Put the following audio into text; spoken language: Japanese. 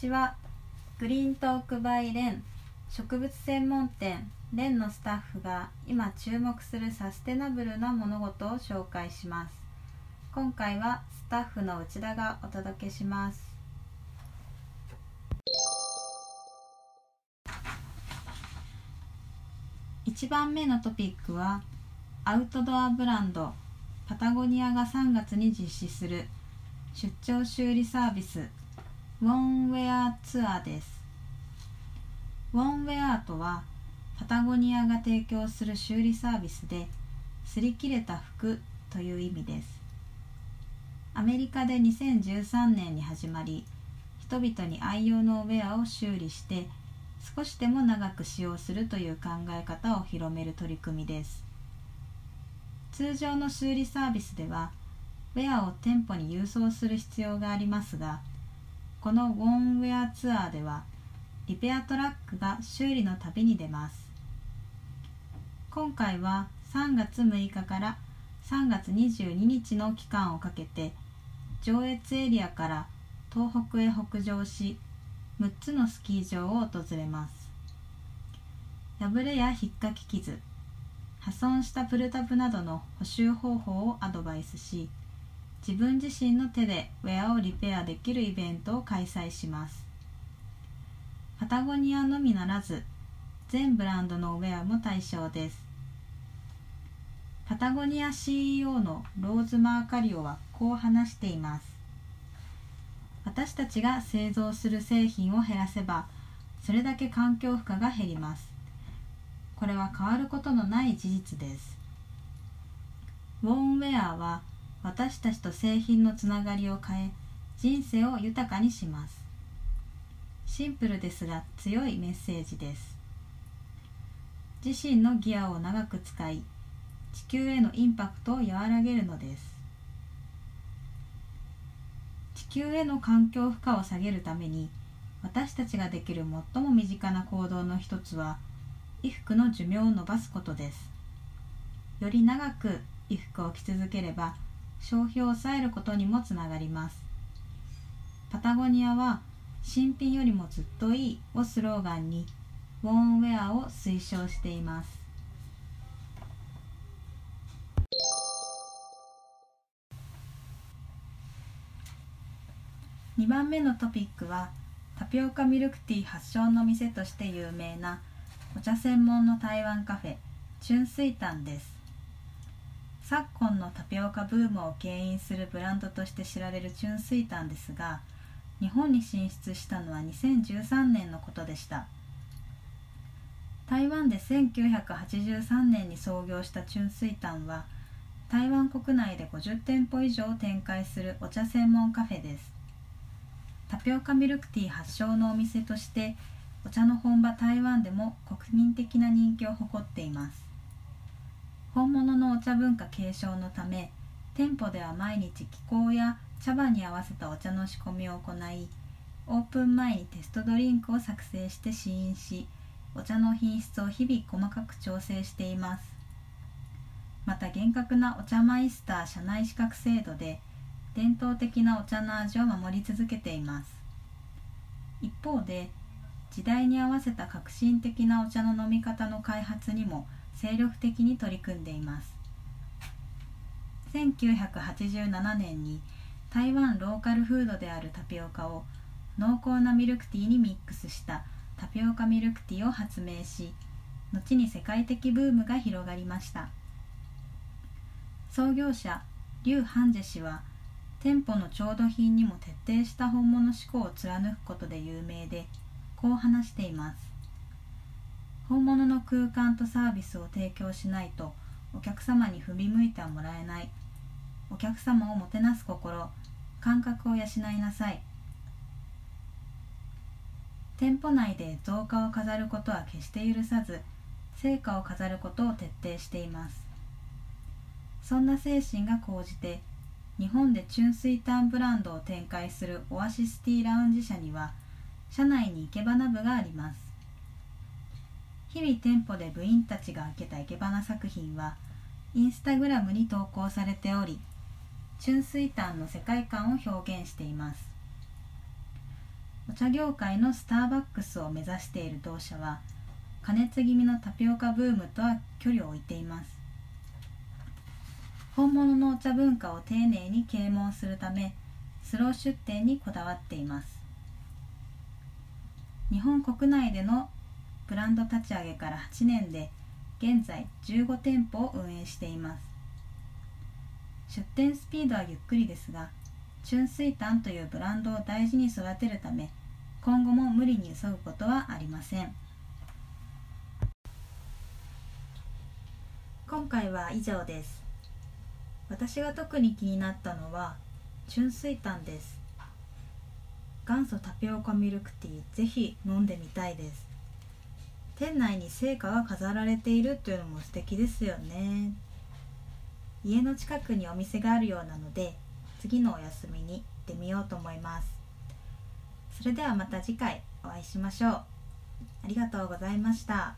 ちは。グリーントークバイレン植物専門店。レンのスタッフが今注目するサステナブルな物事を紹介します。今回はスタッフの内田がお届けします。1番目のトピックはアウトドアブランドパタゴニアが3月に実施する出張修理サービス。ウォンウェアツアーです。ウォンウェアとはパタゴニアが提供する修理サービスで擦り切れた服という意味です。アメリカで2013年に始まり人々に愛用のウェアを修理して少しでも長く使用するという考え方を広める取り組みです。通常の修理サービスではウェアを店舗に郵送する必要がありますがこのウォンウェアツアーではリペアトラックが修理の旅に出ます。今回は3月6日から3月22日の期間をかけて上越エリアから東北へ北上し6つのスキー場を訪れます。破れや引っかき傷破損したプルタブなどの補修方法をアドバイスし自分自身の手でウェアをリペアできるイベントを開催します。パタゴニアのみならず全ブランドのウェアも対象です。パタゴニア CEO のローズ・マーカリオはこう話しています。私たちが製造する製品を減らせばそれだけ環境負荷が減ります。これは変わることのない事実です。ウォンウェアは私たちと製品のつながりを変え人生を豊かにします。シンプルですが強いメッセージです。自身のギアを長く使い地球へのインパクトを和らげるのです。地球への環境負荷を下げるために私たちができる最も身近な行動の一つは衣服の寿命を延ばすことです。より長く衣服を着続ければ消費を抑えることにもつながります。パタゴニアは新品よりもずっといい。をスローガンにウォンウェアを推奨しています。2番目のトピックはタピオカミルクティー発祥の店として有名なお茶専門の台湾カフェ春水潭です。昨今のタピオカブームを牽引するブランドとして知られる春水潭ですが日本に進出したのは2013年のことでした。台湾で1983年に創業した春水潭は台湾国内で50店舗以上を展開するお茶専門カフェです。タピオカミルクティー発祥のお店としてお茶の本場台湾でも国民的な人気を誇っています。本物のお茶文化継承のため店舗では毎日気候や茶葉に合わせたお茶の仕込みを行いオープン前にテストドリンクを作成して試飲しお茶の品質を日々細かく調整しています。また厳格なお茶マイスター社内資格制度で伝統的なお茶の味を守り続けています。一方で時代に合わせた革新的なお茶の飲み方の開発にも精力的に取り組んでいます。1987年に台湾ローカルフードであるタピオカを濃厚なミルクティーにミックスしたタピオカミルクティーを発明し後に世界的ブームが広がりました。創業者劉半ジェ氏は店舗の調度品にも徹底した本物志向を貫くことで有名でこう話しています。本物の空間とサービスを提供しないとお客様に踏み向いてはもらえない。お客様をもてなす心感覚を養いなさい。店舗内で増加を飾ることは決して許さず成果を飾ることを徹底しています。そんな精神が高じて日本で純水炭ブランドを展開するオアシスティラウンジ社には社内に生け花部があります。日々店舗で部員たちが開けた生け花作品はインスタグラムに投稿されており純水炭の世界観を表現しています。お茶業界のスターバックスを目指している同社は加熱気味のタピオカブームとは距離を置いています。本物のお茶文化を丁寧に啓蒙するためスロー出店にこだわっています。日本国内でのブランド立ち上げから8年で現在15店舗を運営しています。出店スピードはゆっくりですが春水炭というブランドを大事に育てるため今後も無理に急ぐことはありません。今回は以上です。私が特に気になったのは春水炭です。元祖タピオカミルクティーぜひ飲んでみたいです。店内に成果が飾られているというのも素敵ですよね。家の近くにお店があるようなので次のお休みに行ってみようと思います。それではまた次回お会いしましょう。ありがとうございました。